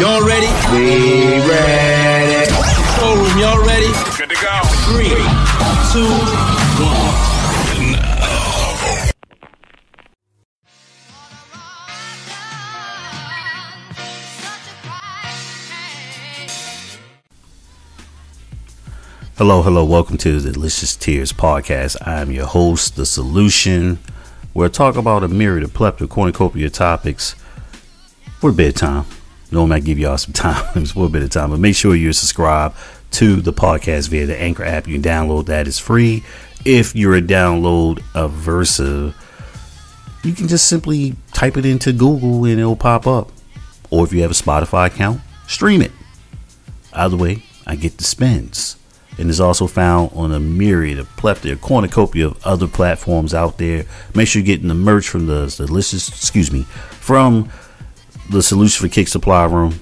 Y'all ready? We ready. Showroom, y'all ready? Good to go. Three, two, one. Hello, hello, welcome to the Delicious Tears podcast. I am your host, The Solution. We'll talk about a myriad of plethora cornucopia topics for a bit of time. Normally, I give y'all some time a little bit of time, but make sure you subscribe to the podcast via the Anchor app. You can download that; it's free. If you're a download aversive, you can just simply type it into Google and it'll pop up. Or if you have a Spotify account, stream it. Either way, I get the spins and is also found on a myriad of plethora, cornucopia of other platforms out there. Make sure you're getting the merch from the delicious, excuse me, from the Solution for Kick Supply Room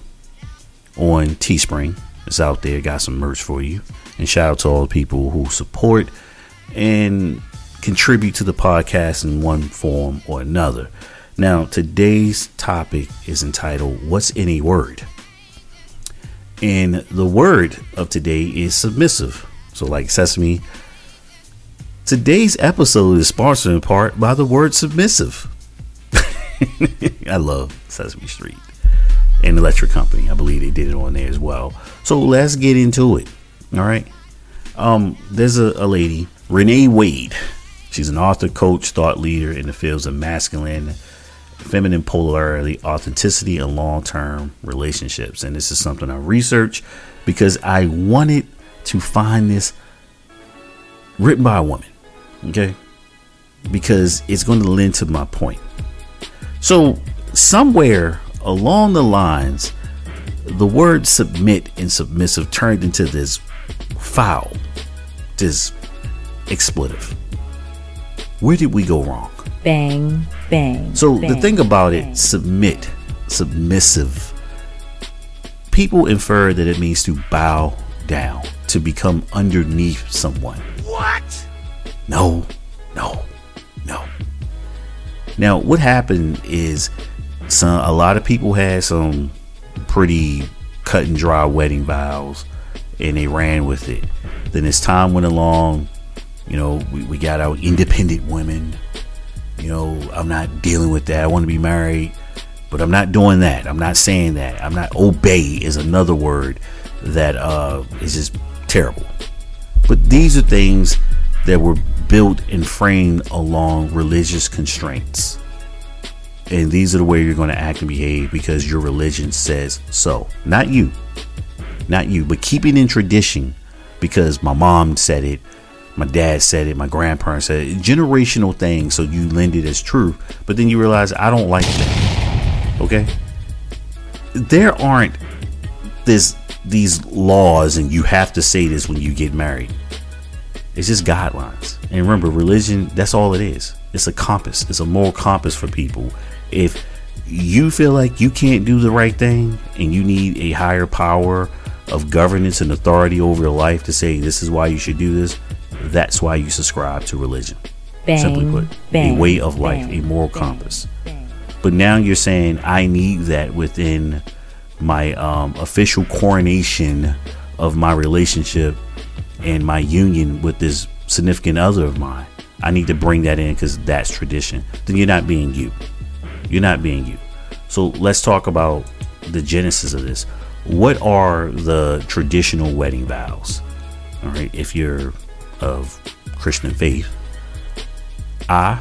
on Teespring. It's out there. Got some merch for you. And shout out to all the people who support and contribute to the podcast in one form or another. Now, today's topic is entitled What's in a Word? And the word of today is submissive. So, like Sesame, today's episode is sponsored in part by the word submissive. I love Sesame Street and Electric Company. I believe they did it on there as well. So, let's get into it. All right. Um, there's a, a lady, Renee Wade. She's an author, coach, thought leader in the fields of masculine feminine polarity, authenticity, and long term relationships. And this is something I researched because I wanted to find this written by a woman. Okay. Because it's going to lend to my point. So, somewhere along the lines, the word submit and submissive turned into this foul, this expletive. Where did we go wrong? Bang, bang. So bang, the thing about bang. it, submit, submissive. People infer that it means to bow down, to become underneath someone. What? No, no, no. Now, what happened is some a lot of people had some pretty cut and dry wedding vows and they ran with it. Then as time went along, you know, we, we got our independent women. You know, I'm not dealing with that. I want to be married, but I'm not doing that. I'm not saying that. I'm not obey is another word that uh is just terrible. But these are things that were built and framed along religious constraints. And these are the way you're going to act and behave because your religion says so. Not you. Not you, but keep it in tradition because my mom said it, my dad said it, my grandparents said it. Generational things, so you lend it as truth, but then you realize I don't like that. Okay? There aren't this these laws and you have to say this when you get married. It's just guidelines. And remember, religion, that's all it is. It's a compass. It's a moral compass for people. If you feel like you can't do the right thing and you need a higher power of governance and authority over your life to say this is why you should do this, that's why you subscribe to religion. bang, Simply put, bang, a way of life, bang, a moral compass. But now you're saying I need that within my um, official coronation of my relationship and my union with this significant other of mine. I need to bring that in because that's tradition. Then you're not being you. You're not being you. So let's talk about the genesis of this. What are the traditional wedding vows? All right, if you're of Christian faith, I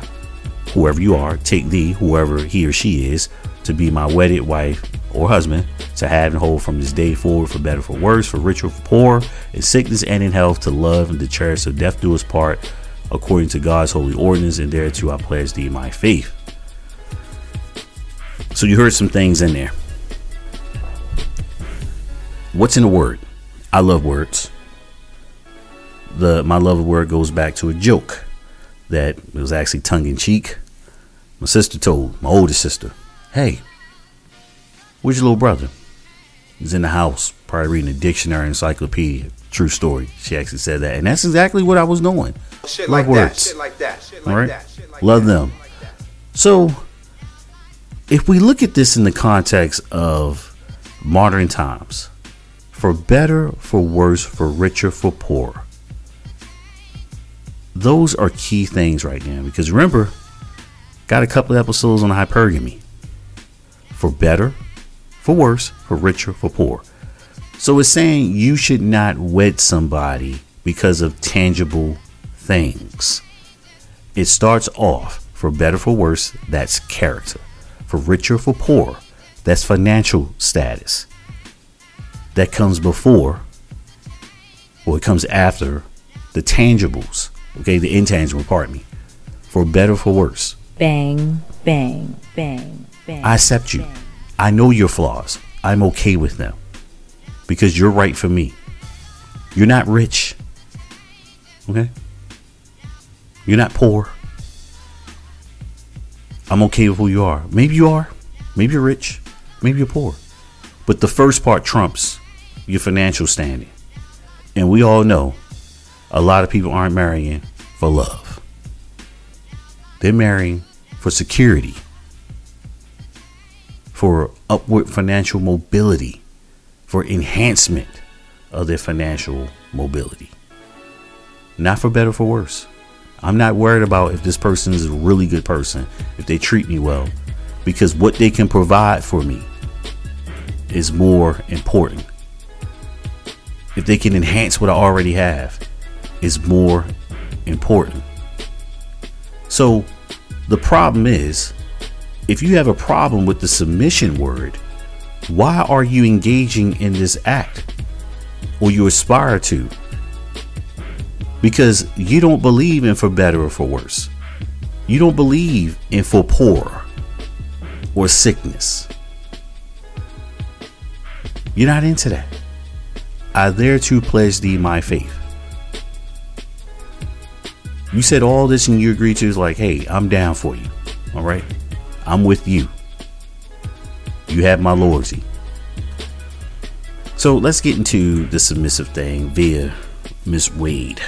whoever you are, take thee, whoever he or she is, to be my wedded wife or husband, to have and hold from this day forward for better, for worse, for richer, for poor, in sickness and in health, to love and to cherish, so death do us part, according to God's holy ordinance, and thereto I pledge thee my faith. So you heard some things in there. What's in a word? I love words. The my love of word goes back to a joke that was actually tongue in cheek. My sister told my oldest sister, "Hey, where's your little brother? He's in the house, probably reading a dictionary, encyclopedia. True story. She actually said that, and that's exactly what I was doing. Shit Love like that. words. Shit like that. Shit like right, that. Shit like love that. them. So, if we look at this in the context of modern times. For better, for worse, for richer, for poor. Those are key things right now because remember, got a couple episodes on hypergamy. For better, for worse, for richer, for poor. So it's saying you should not wed somebody because of tangible things. It starts off for better, for worse, that's character. For richer, for poor, that's financial status. That comes before, or it comes after the tangibles, okay, the intangible, pardon me. For better, for worse. Bang, bang, bang, bang. I accept you. I know your flaws. I'm okay with them because you're right for me. You're not rich. Okay? You're not poor. I'm okay with who you are. Maybe you are. Maybe you're rich. Maybe you're poor. But the first part trumps your financial standing. And we all know a lot of people aren't marrying for love, they're marrying for security, for upward financial mobility, for enhancement of their financial mobility. Not for better for worse. I'm not worried about if this person is a really good person, if they treat me well, because what they can provide for me is more important. If they can enhance what I already have, is more important. So the problem is if you have a problem with the submission word, why are you engaging in this act or you aspire to? Because you don't believe in for better or for worse. You don't believe in for poor or sickness. You're not into that. I there to pledge thee my faith. You said all this and you agreed to is like, hey, I'm down for you. All right. I'm with you. You have my loyalty. So let's get into the submissive thing via Miss Wade.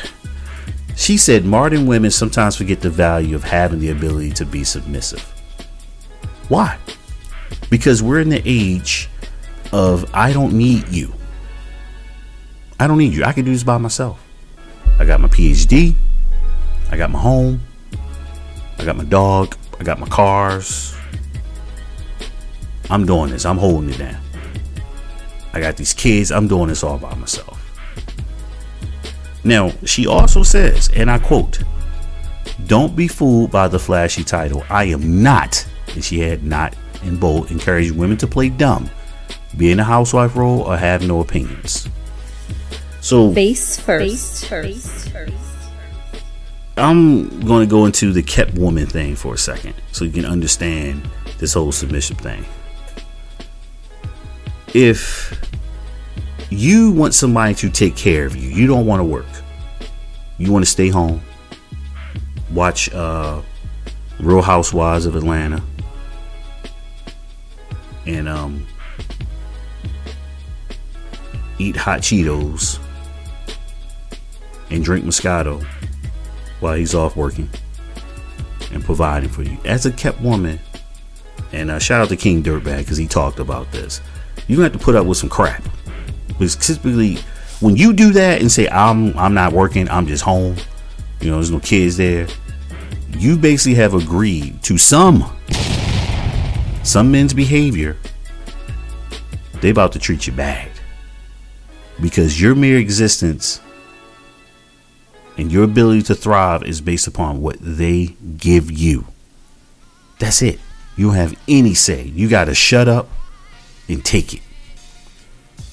She said modern women sometimes forget the value of having the ability to be submissive. Why? Because we're in the age of I don't need you. I don't need you. I can do this by myself. I got my PhD. I got my home. I got my dog. I got my cars. I'm doing this. I'm holding it down. I got these kids. I'm doing this all by myself. Now, she also says, and I quote, Don't be fooled by the flashy title. I am not, and she had not in bold, encouraging women to play dumb, be in a housewife role, or have no opinions. So, Face first. Face first. I'm going to go into the kept woman thing for a second so you can understand this whole submission thing. If you want somebody to take care of you, you don't want to work, you want to stay home, watch uh, Real Housewives of Atlanta, and um, eat hot Cheetos and drink Moscato while he's off working and providing for you. As a kept woman, and uh, shout out to King Dirtbag because he talked about this. You have to put up with some crap. Because typically, when you do that and say I'm I'm not working, I'm just home. You know, there's no kids there. You basically have agreed to some some men's behavior. They about to treat you bad because your mere existence and your ability to thrive is based upon what they give you. That's it. You have any say. You got to shut up and take it.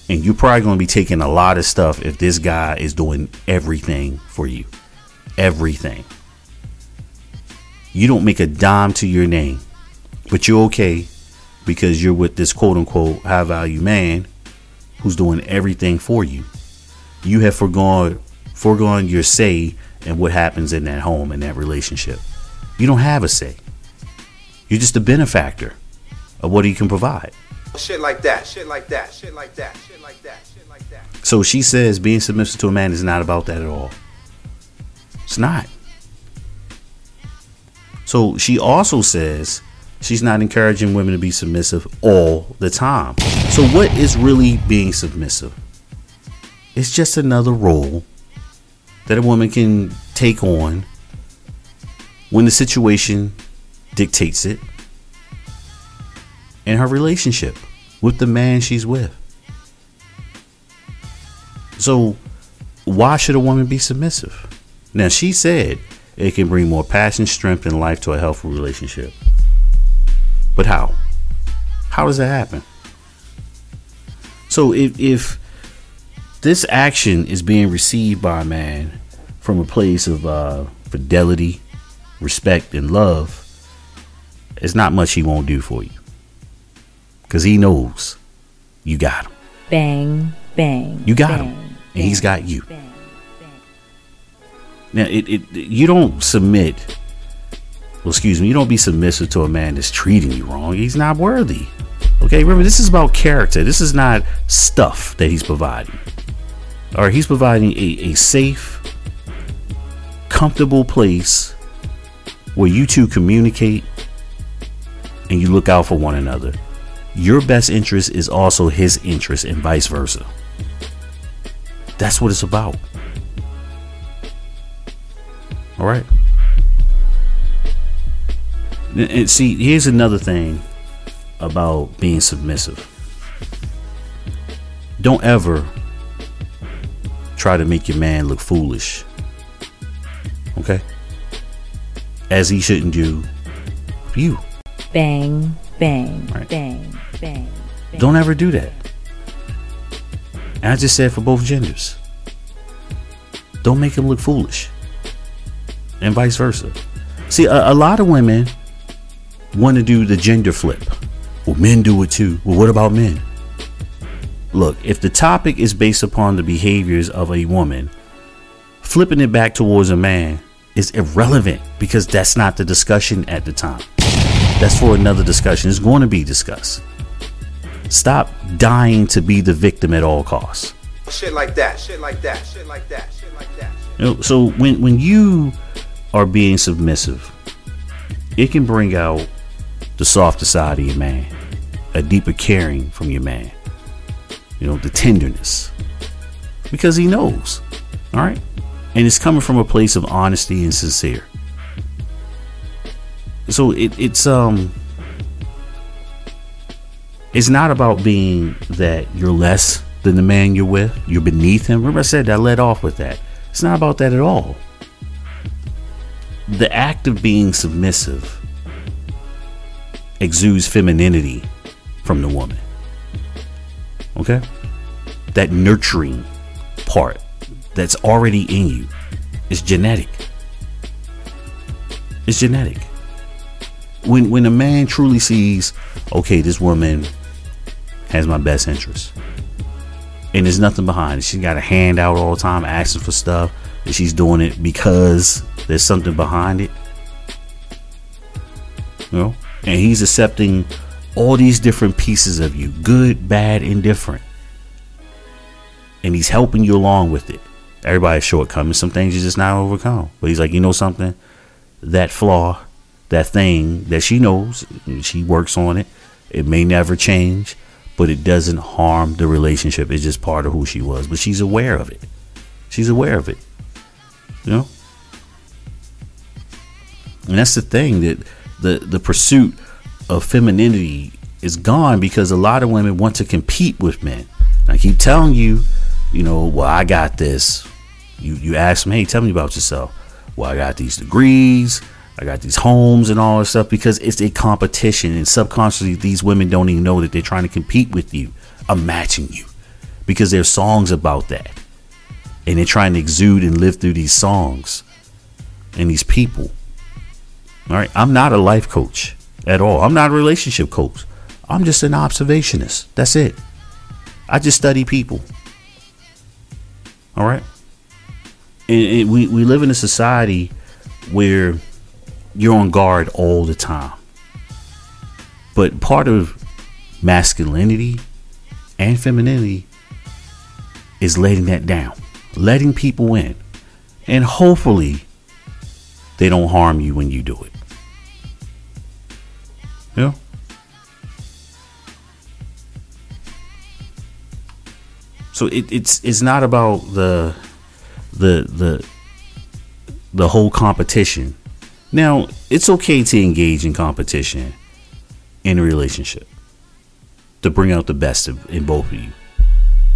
And you're probably going to be taking a lot of stuff if this guy is doing everything for you. Everything. You don't make a dime to your name, but you're okay because you're with this quote unquote high value man who's doing everything for you. You have foregone foregone your say and what happens in that home in that relationship. You don't have a say. You're just a benefactor of what he can provide. Shit like that. Shit like that. Shit like that. Shit like that. Shit like that. So she says being submissive to a man is not about that at all. It's not. So she also says She's not encouraging women to be submissive all the time. So, what is really being submissive? It's just another role that a woman can take on when the situation dictates it in her relationship with the man she's with. So, why should a woman be submissive? Now, she said it can bring more passion, strength, and life to a healthy relationship. But how? How does that happen? So, if, if this action is being received by a man from a place of uh, fidelity, respect, and love, it's not much he won't do for you. Because he knows you got him. Bang, bang. You got bang, him. And he's got you. Bang, bang. Now, it, it you don't submit. Well, excuse me. You don't be submissive to a man that's treating you wrong. He's not worthy. Okay, remember this is about character. This is not stuff that he's providing. Right, he's providing a, a safe, comfortable place where you two communicate and you look out for one another. Your best interest is also his interest, and vice versa. That's what it's about. All right. And see, here's another thing about being submissive. Don't ever try to make your man look foolish. Okay? As he shouldn't do you. Bang, bang, Right. bang, bang. bang. Don't ever do that. And I just said for both genders. Don't make him look foolish. And vice versa. See, a, a lot of women want to do the gender flip. Well, men do it too. Well, what about men? Look, if the topic is based upon the behaviors of a woman, flipping it back towards a man is irrelevant because that's not the discussion at the time. That's for another discussion. It's going to be discussed. Stop dying to be the victim at all costs. Shit like that. Shit like that. Shit like that. Shit like that. You know, so when when you are being submissive, it can bring out the softer side of your man, a deeper caring from your man. You know, the tenderness. Because he knows. All right? And it's coming from a place of honesty and sincere. So it, it's um it's not about being that you're less than the man you're with, you're beneath him. Remember I said I led off with that. It's not about that at all. The act of being submissive exudes femininity from the woman. Okay? That nurturing part that's already in you is genetic. It's genetic. When when a man truly sees, okay, this woman has my best interest. And there's nothing behind it. She got a hand out all the time asking for stuff. And she's doing it because there's something behind it. You know? And he's accepting all these different pieces of you, good, bad, indifferent. And he's helping you along with it. Everybody's shortcomings. Some things you just not overcome. But he's like, you know something? That flaw, that thing that she knows, she works on it. It may never change, but it doesn't harm the relationship. It's just part of who she was. But she's aware of it. She's aware of it. You know? And that's the thing that the the pursuit of femininity is gone because a lot of women want to compete with men. And I keep telling you, you know, well, I got this. You you ask me, hey, tell me about yourself. Well, I got these degrees, I got these homes and all this stuff because it's a competition, and subconsciously these women don't even know that they're trying to compete with you, I'm matching you, because there's songs about that, and they're trying to exude and live through these songs and these people. All right, I'm not a life coach at all. I'm not a relationship coach. I'm just an observationist. That's it. I just study people. All right. And, and we we live in a society where you're on guard all the time. But part of masculinity and femininity is letting that down, letting people in, and hopefully they don't harm you when you do it. So it, it's it's not about the the the the whole competition. Now, it's okay to engage in competition in a relationship to bring out the best of, in both of you.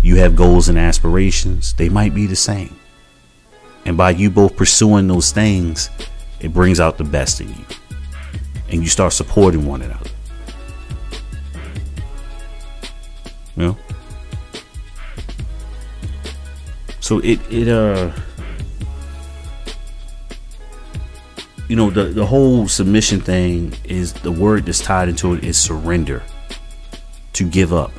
You have goals and aspirations, they might be the same. And by you both pursuing those things, it brings out the best in you. And you start supporting one another. You know? So it it uh you know the the whole submission thing is the word that's tied into it is surrender to give up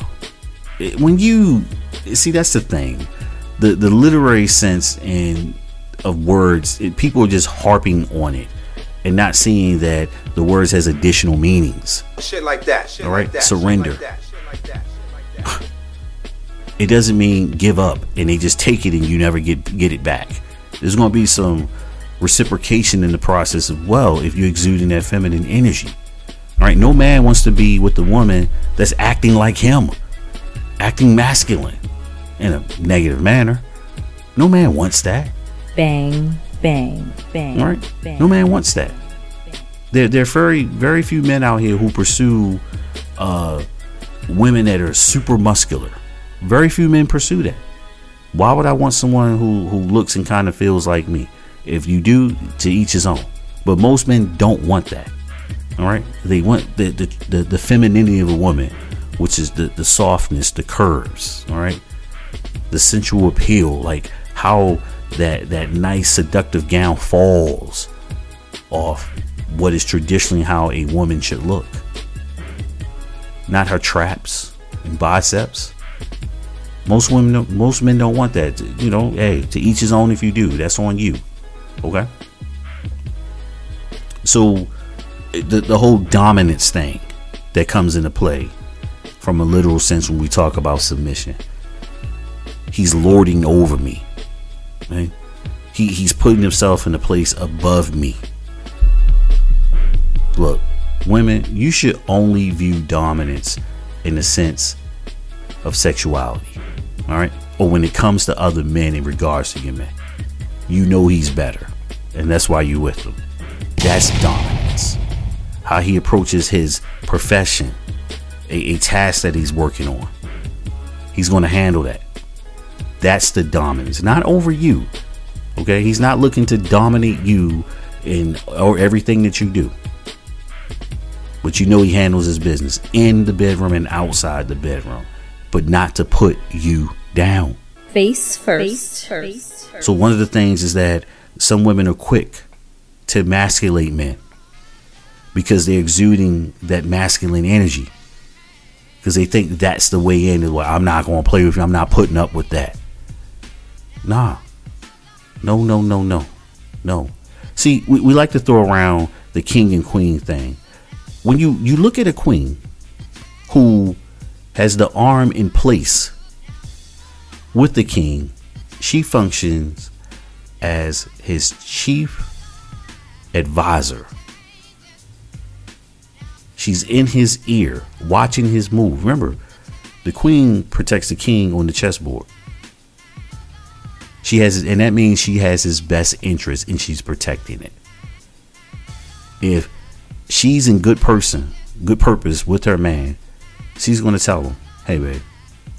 It- when you see that's the thing the the literary sense in of words it, people are just harping on it and not seeing that the words has additional meanings Shit like that. Shit All like right, that. surrender. Shit like that. Shit like that. Shit like that. It doesn't mean give up and they just take it and you never get get it back. There's going to be some reciprocation in the process as well if you're exuding that feminine energy. All right, no man wants to be with the woman that's acting like him, acting masculine in a negative manner. No man wants that. bang, bang, bang. All right, bang. no man wants that. There, there are very, very few men out here who pursue uh, women that are super muscular. Very few men pursue that. Why would I want someone who who looks and kind of feels like me? If you do, to each his own. But most men don't want that. All right, they want the the, the, the femininity of a woman, which is the the softness, the curves. All right, the sensual appeal, like how that that nice seductive gown falls off what is traditionally how a woman should look. Not her traps and biceps. Most women, most men don't want that. You know, hey, to each his own. If you do, that's on you. Okay. So, the the whole dominance thing that comes into play, from a literal sense, when we talk about submission, he's lording over me. Right? He he's putting himself in a place above me. Look, women, you should only view dominance in the sense of sexuality. All right? Or when it comes to other men in regards to your man. You know he's better. And that's why you're with him. That's dominance. How he approaches his profession, a, a task that he's working on. He's going to handle that. That's the dominance, not over you. Okay? He's not looking to dominate you in or everything that you do. But you know he handles his business in the bedroom and outside the bedroom, but not to put you down. Face first. first. So one of the things is that some women are quick to emasculate men because they're exuding that masculine energy. Because they think that's the way in. Well, I'm not going to play with you. I'm not putting up with that. Nah. No, no, no, no. No. See, we, we like to throw around the king and queen thing. When you, you look at a queen who has the arm in place with the king, she functions as his chief advisor. She's in his ear, watching his move. Remember, the queen protects the king on the chessboard. She has, and that means she has his best interest, and she's protecting it. If she's in good person, good purpose with her man, she's going to tell him, "Hey, babe,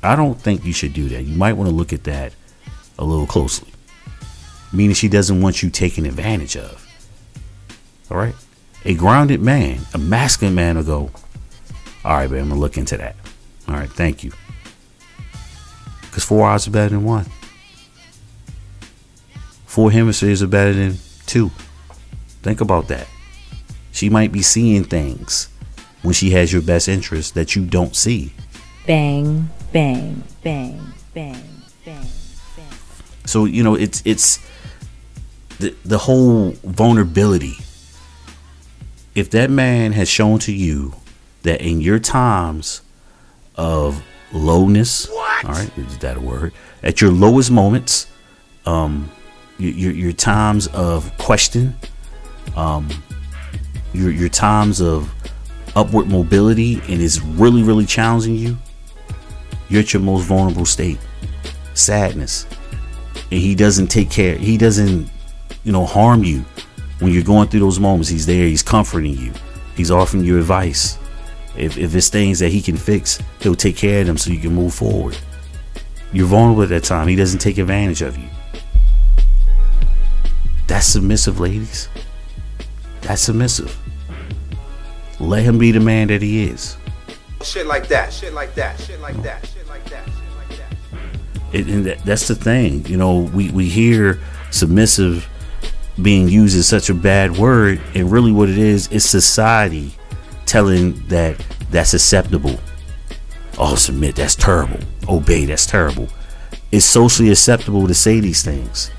I don't think you should do that. You might want to look at that a little closely." Meaning she doesn't want you taken advantage of. All right, a grounded man, a masculine man, will go, "All right, babe, I'm gonna look into that." All right, thank you. Because four hours are better than one. Four hemispheres are better than two. Think about that. She might be seeing things when she has your best interest that you don't see. Bang, bang, bang, bang, bang, bang. So you know it's it's the the whole vulnerability. If that man has shown to you that in your times of lowness, all right, is that a word? At your lowest moments, um, your your, your times of question, um, your your times of upward mobility, and is really really challenging you, you're at your most vulnerable state. sadness. And he doesn't take care, he doesn't, you know, harm you when you're going through those moments. He's there, he's comforting you, he's offering you advice. If, if it's things that he can fix, he'll take care of them so you can move forward. You're vulnerable at that time. He doesn't take advantage of you. That's submissive, ladies. That's submissive. Let him be the man that he is. Shit like that. Shit like that. Shit like that. It, and that, that's the thing. You know, we, we hear submissive being used as such a bad word, and really what it is is society telling that that's acceptable. Oh, submit, that's terrible. Obey, that's terrible. It's socially acceptable to say these things.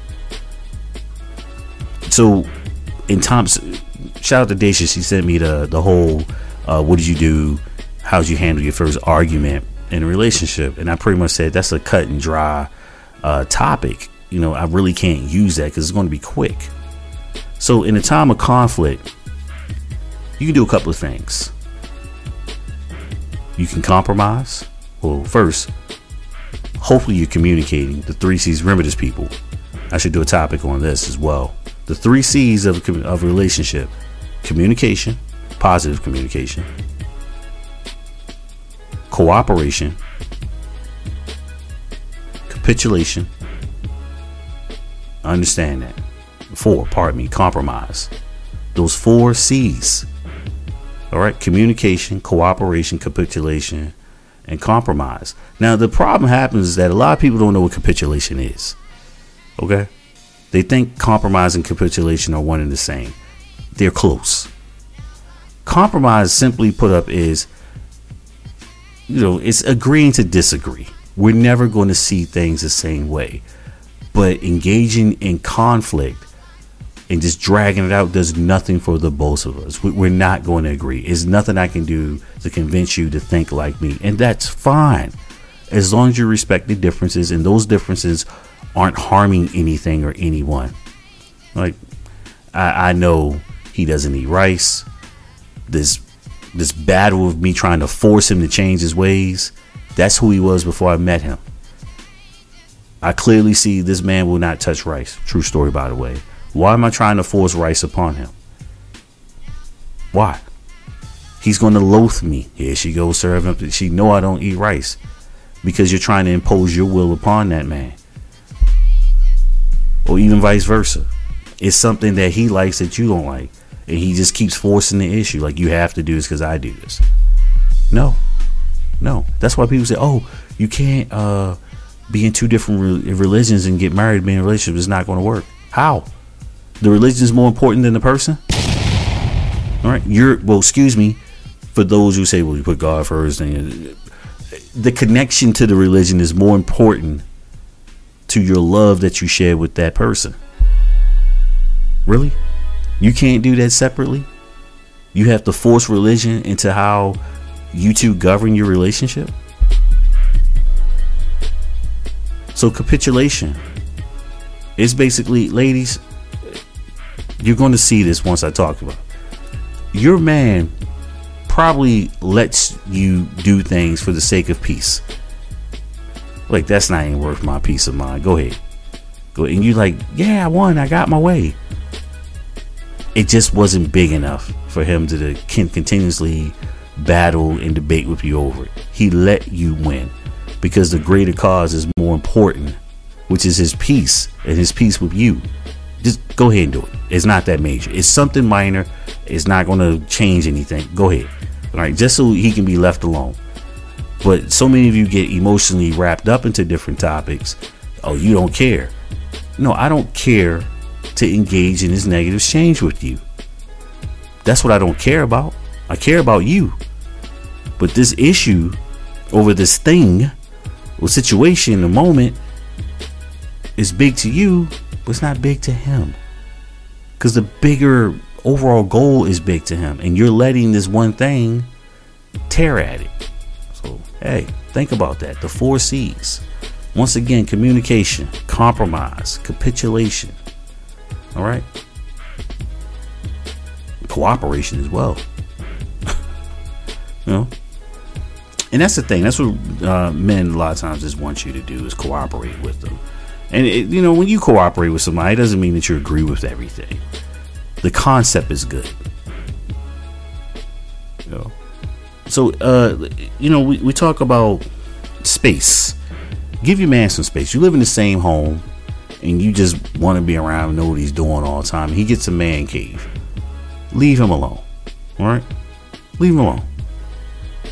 So, in Tom's shout out to Dacia, she sent me the the whole uh, what did you do? How'd you handle your first argument in a relationship? And I pretty much said that's a cut and dry uh, topic. You know, I really can't use that because it's going to be quick. So, in a time of conflict, you can do a couple of things. You can compromise. Well, first, hopefully you're communicating. The three C's. Remember people. I should do a topic on this as well. The three C's of, of a relationship communication, positive communication, cooperation, capitulation. Understand that. Four, pardon me, compromise. Those four C's. All right, communication, cooperation, capitulation, and compromise. Now, the problem happens is that a lot of people don't know what capitulation is. Okay? They think compromise and capitulation are one and the same. They're close. Compromise, simply put up, is you know, it's agreeing to disagree. We're never going to see things the same way. But engaging in conflict and just dragging it out does nothing for the both of us. We- We're not going to agree. It's nothing I can do to convince you to think like me. And that's fine. As long as you respect the differences and those differences aren't harming anything or anyone. Like, I, I know he doesn't eat rice. This this battle of me trying to force him to change his ways, that's who he was before I met him. I clearly see this man will not touch rice. True story, by the way. Why am I trying to force rice upon him? Why? He's going to loathe me. Here she goes serving up. She know I don't eat rice because you're trying to impose your will upon that man, or even vice versa. It's something that he likes that you don't like, and he just keeps forcing the issue. Like you have to do this because I do this. No, no. That's why people say, "Oh, you can't uh, be in two different re- religions and get married, be in a relationship. It's not going to work." How? The religion is more important than the person. All right, you're well. Excuse me, for those who say, "Well, you put God first," and the connection to the religion is more important to your love that you share with that person. Really? You can't do that separately? You have to force religion into how you two govern your relationship? So, capitulation is basically, ladies, you're going to see this once I talk about it. Your man probably lets you do things for the sake of peace. Like, that's not even worth my peace of mind. Go ahead. Go and you like, yeah, I won. I got my way. It just wasn't big enough for him to continuously battle and debate with you over it. He let you win because the greater cause is more important, which is his peace and his peace with you. Just go ahead and do it. It's not that major. It's something minor. It's not going to change anything. Go ahead. All right, just so he can be left alone. But so many of you get emotionally wrapped up into different topics. Oh, you don't care. No, I don't care to engage in this negative exchange with you. That's what I don't care about. I care about you. But this issue over this thing or situation in the moment is big to you, but it's not big to him. Because the bigger overall goal is big to him. And you're letting this one thing tear at it. So, hey, think about that. The four C's. Once again, communication, compromise, capitulation. All right? Cooperation as well. you know? And that's the thing. That's what uh, men a lot of times just want you to do is cooperate with them. And it, you know, when you cooperate with somebody, it doesn't mean that you agree with everything. The concept is good. You know? So, uh, you know, we, we talk about space. Give your man some space. You live in the same home, and you just want to be around and know what he's doing all the time. He gets a man cave. Leave him alone. All right? Leave him alone.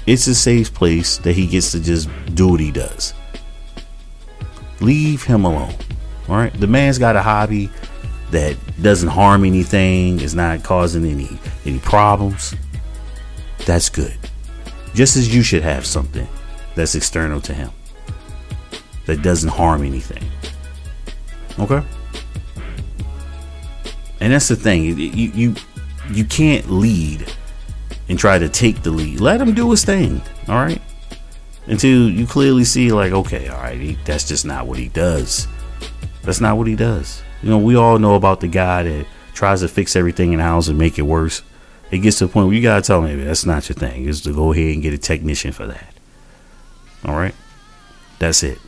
It's a safe place that he gets to just do what he does. Leave him alone. All right? The man's got a hobby that doesn't harm anything, is not causing any any problems. That's good. Just as you should have something that's external to him that doesn't harm anything. Okay? And that's the thing. You you you can't lead and try to take the lead. Let him do his thing. All right? Until you clearly see like, okay, all right, he, that's just not what he does. That's not what he does. You know, we all know about the guy that tries to fix everything in the house and make it worse. It gets to the point where you gotta tell him that's not your thing. Is to go ahead and get a technician for that. All right, that's it.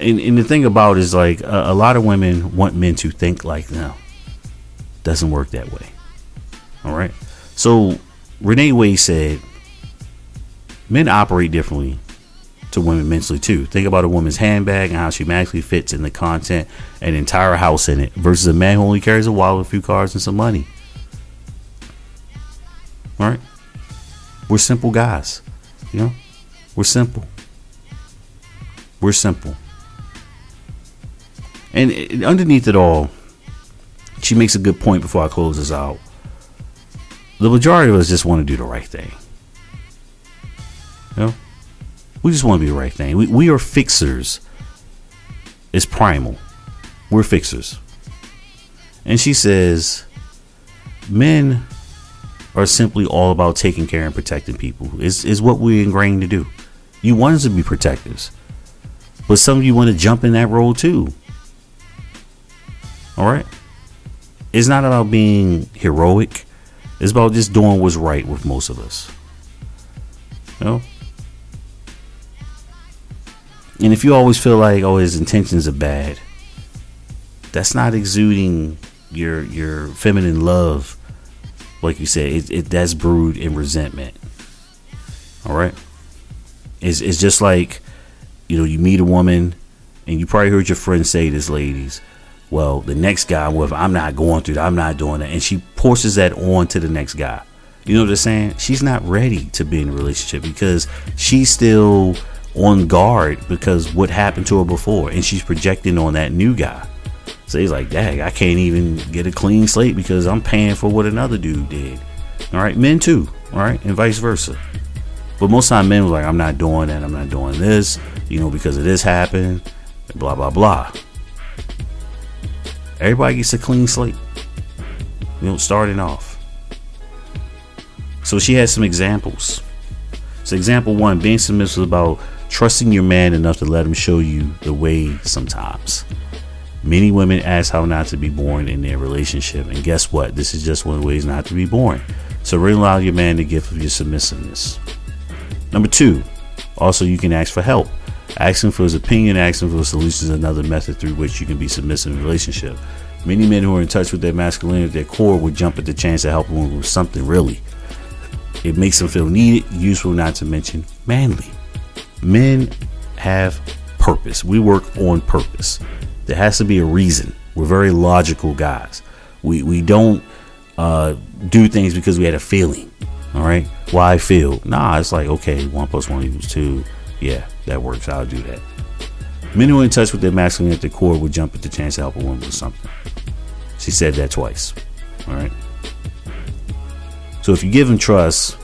And, and the thing about is like a, lot of women want men to think like them. Doesn't work that way. All right. So Renee Wade said men operate differently to women mentally too. Think about a woman's handbag and how she magically fits in the content, an entire house in it, versus a man who only carries a wallet, a few cards, and some money. All right? We're simple guys. You know? We're simple. We're simple. And underneath it all, she makes a good point before I close this out. The majority of us just want to do the right thing. You know? We just want to be the right thing. We, we are fixers. It's primal. We're fixers. And she says, men are simply all about taking care and protecting people. Is is what we're ingrained to do. You want us to be protectors. But some of you want to jump in that role too. Alright? It's not about being heroic. It's about just doing what's right with most of us. You know? And if you always feel like, oh, his intentions are bad, that's not exuding your your feminine love. Like you said, it, it that's brewed in resentment. All right, it's it's just like you know you meet a woman, and you probably heard your friends say this, ladies. Well, the next guy, well, I'm not going through that, I'm not doing that, and she forces that on to the next guy. You know what I'm saying? She's not ready to be in a relationship because she's still on guard because what happened to her before, and she's projecting on that new guy. So he's like, dang, I can't even get a clean slate because I'm paying for what another dude did. All right, men too, all right, and vice versa. But most time men was like, I'm not doing that, I'm not doing this, you know, because of this happened, blah blah blah. Everybody gets a clean slate. You know, starting off. So she has some examples. So example one, being submissive is about trusting your man enough to let him show you the way sometimes. Many women ask how not to be born in their relationship, and guess what? This is just one of the ways not to be born. So really allow your man the gift of your submissiveness. Number two, also you can ask for help. Asking for his opinion, asking for solutions is another method through which you can be submissive in a relationship. Many men who are in touch with their masculinity at their core would jump at the chance to help women with something really. It makes them feel needed, useful, not to mention manly men have purpose. We work on purpose. There has to be a reason. We're very logical guys. We we don't uh, do things because we had a feeling. All right. Why feel? Nah, it's like okay, one plus one equals two. Yeah, that works. I'll do that. Men who are in touch with their masculine at the core would jump at the chance to help a woman with something. She said that twice. All right. So if you give him trust,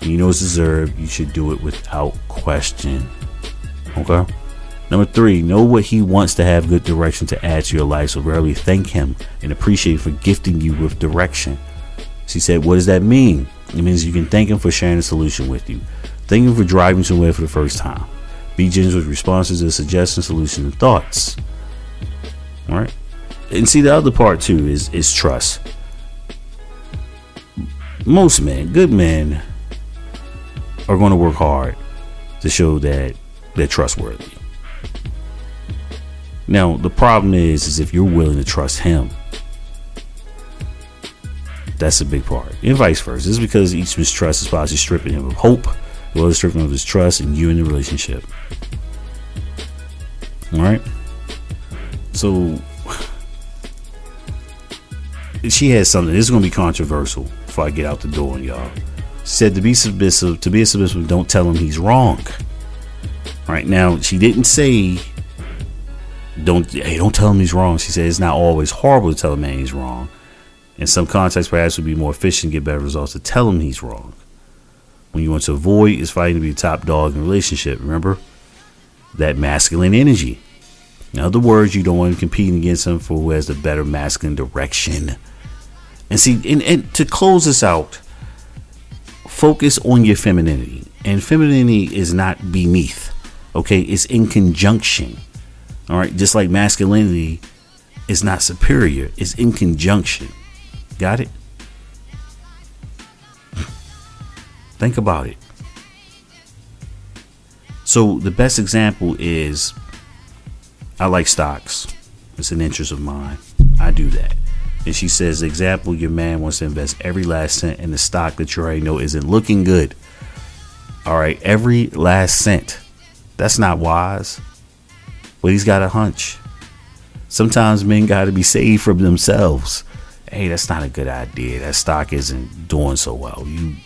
and you know it's deserved, you should do it without question. Okay? Number three, know what he wants to have good direction to add to your life, so rarely thank him and appreciate for gifting you with direction. She said, What does that mean? It means you can thank him for sharing a solution with you. Thank him for driving somewhere for the first time. Be generous with responses to suggestions, solutions, and thoughts. All right? And see, the other part too is, is trust. Most men, good men, are going to work hard to show that they're trustworthy. Now, the problem is, is if you're willing to trust him, that's a big part. And vice versa. Is because each mistrust is possibly stripping him of hope, as stripping him of his trust in you and the relationship. All right. So she has something. This is going to be controversial before I get out the door, y'all. She said to be submissive, to be a submissive, don't tell him he's wrong. All right. Now she didn't say don't hey don't tell him he's wrong. She said it's not always horrible to tell a man he's wrong. In some contexts, perhaps it would be more efficient, and get better results to tell him he's wrong. When you want to avoid is fighting to be top dog in relationship. Remember that masculine energy. In other words, you don't want to compete against him for who has the better masculine direction. And see, and, and to close this out, focus on your femininity. And femininity is not beneath, okay? It's in conjunction. All right, just like masculinity is not superior, it's in conjunction. Got it? Think about it. So, the best example is I like stocks. It's an interest of mine. I do that. And she says, example, your man wants to invest every last cent in the stock that you already know isn't looking good. All right, every last cent. That's not wise. But he's got a hunch. Sometimes men got to be saved from themselves. Hey, that's not a good idea. That stock isn't doing so well. You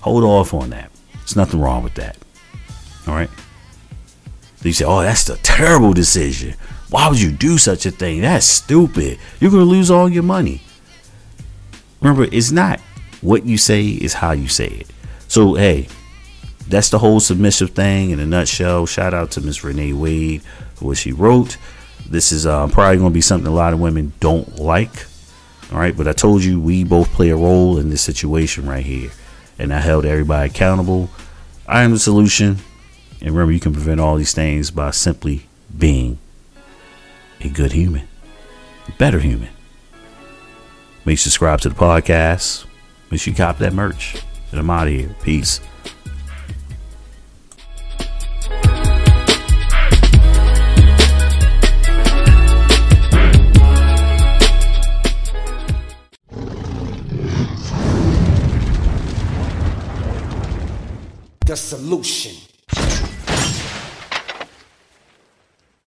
hold off on that. There's nothing wrong with that. All right. You say, oh, that's a terrible decision. Why would you do such a thing? That's stupid. You're going to lose all your money. Remember, it's not what you say, is how you say it. So, hey, that's the whole submissive thing in a nutshell. Shout out to Miss Renee Wade for what she wrote. This is uh, probably going to be something a lot of women don't like. All right, but I told you we both play a role in this situation right here. And I held everybody accountable. I am the solution. And remember, you can prevent all these things by simply being a good human, a better human. Make sure you subscribe to the podcast. Make sure you cop that merch. And I'm out of here. Peace. The solution.